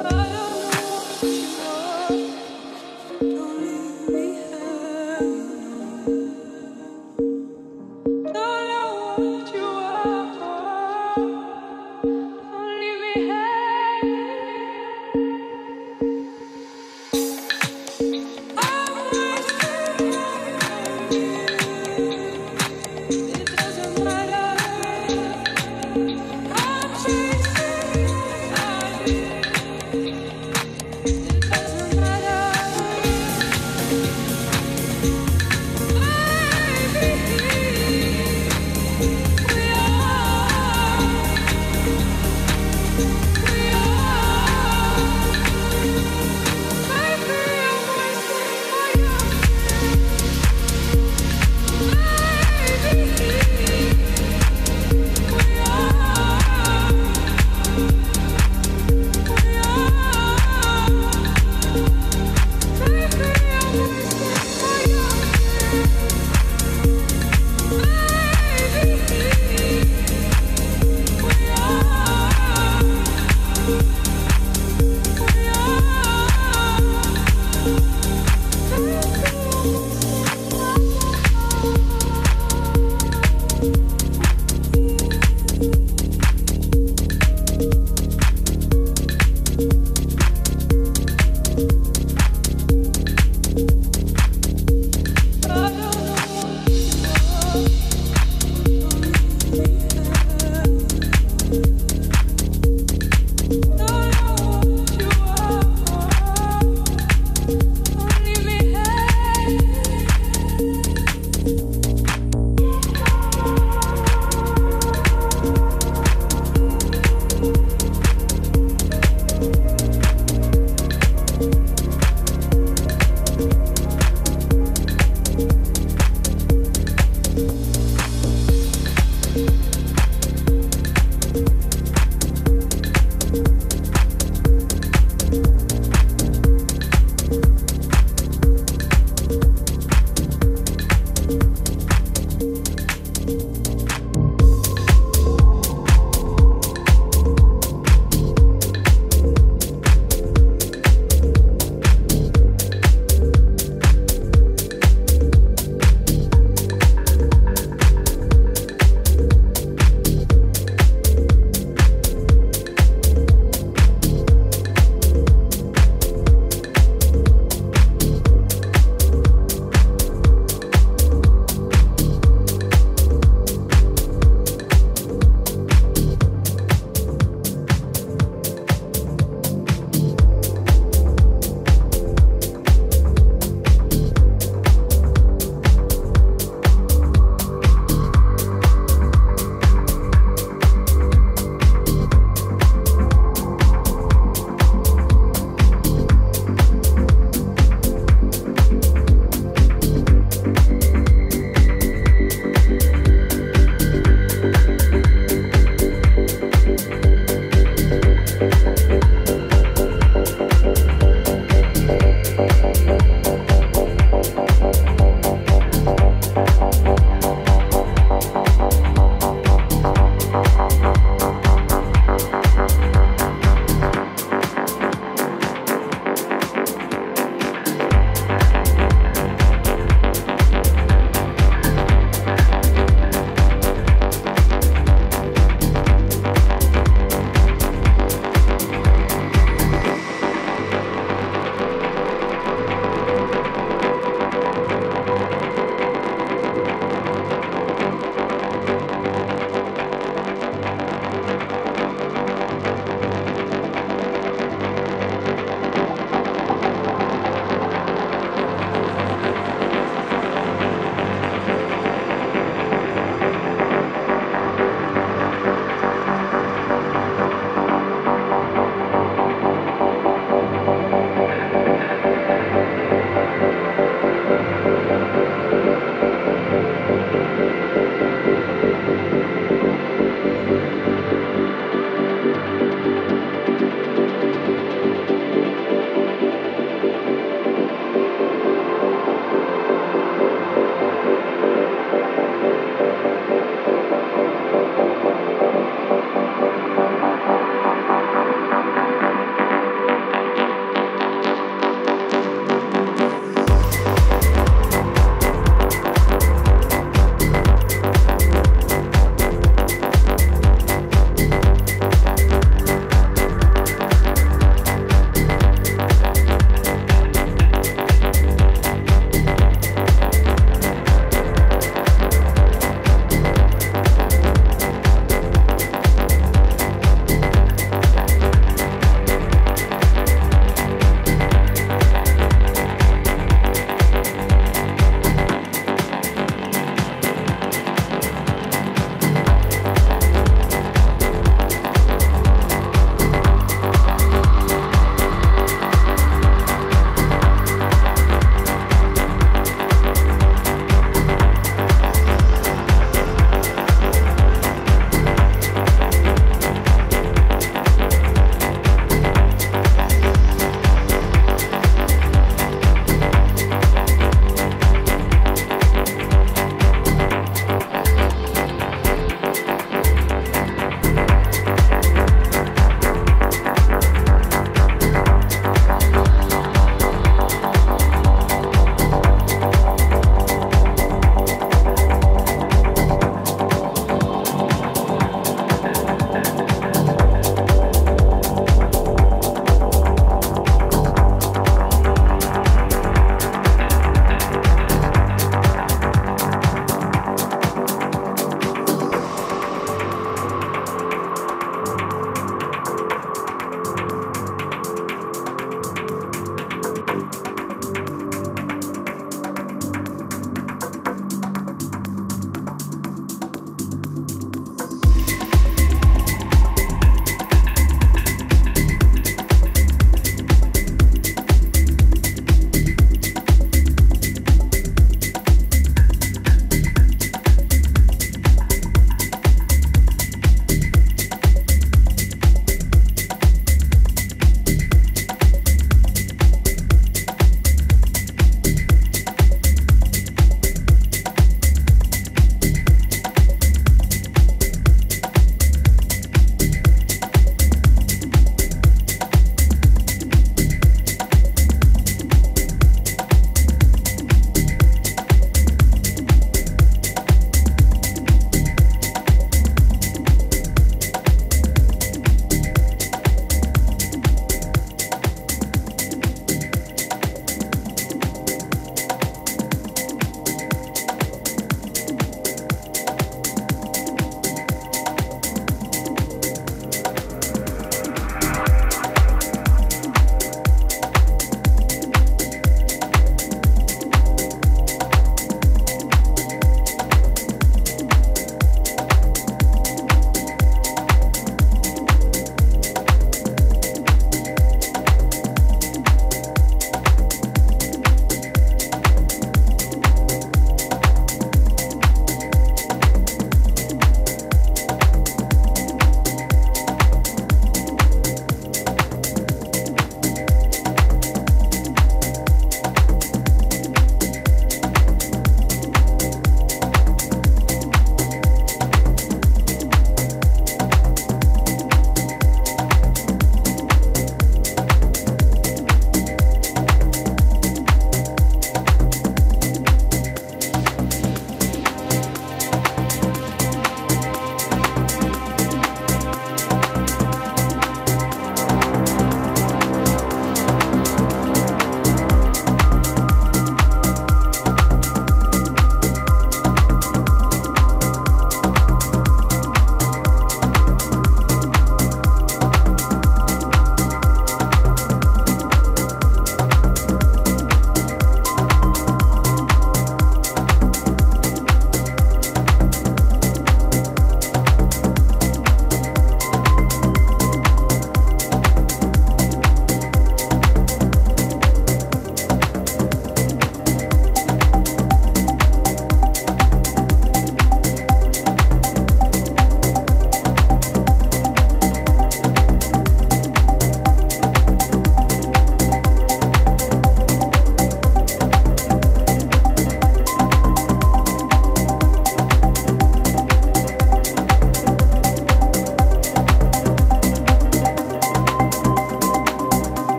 Oh.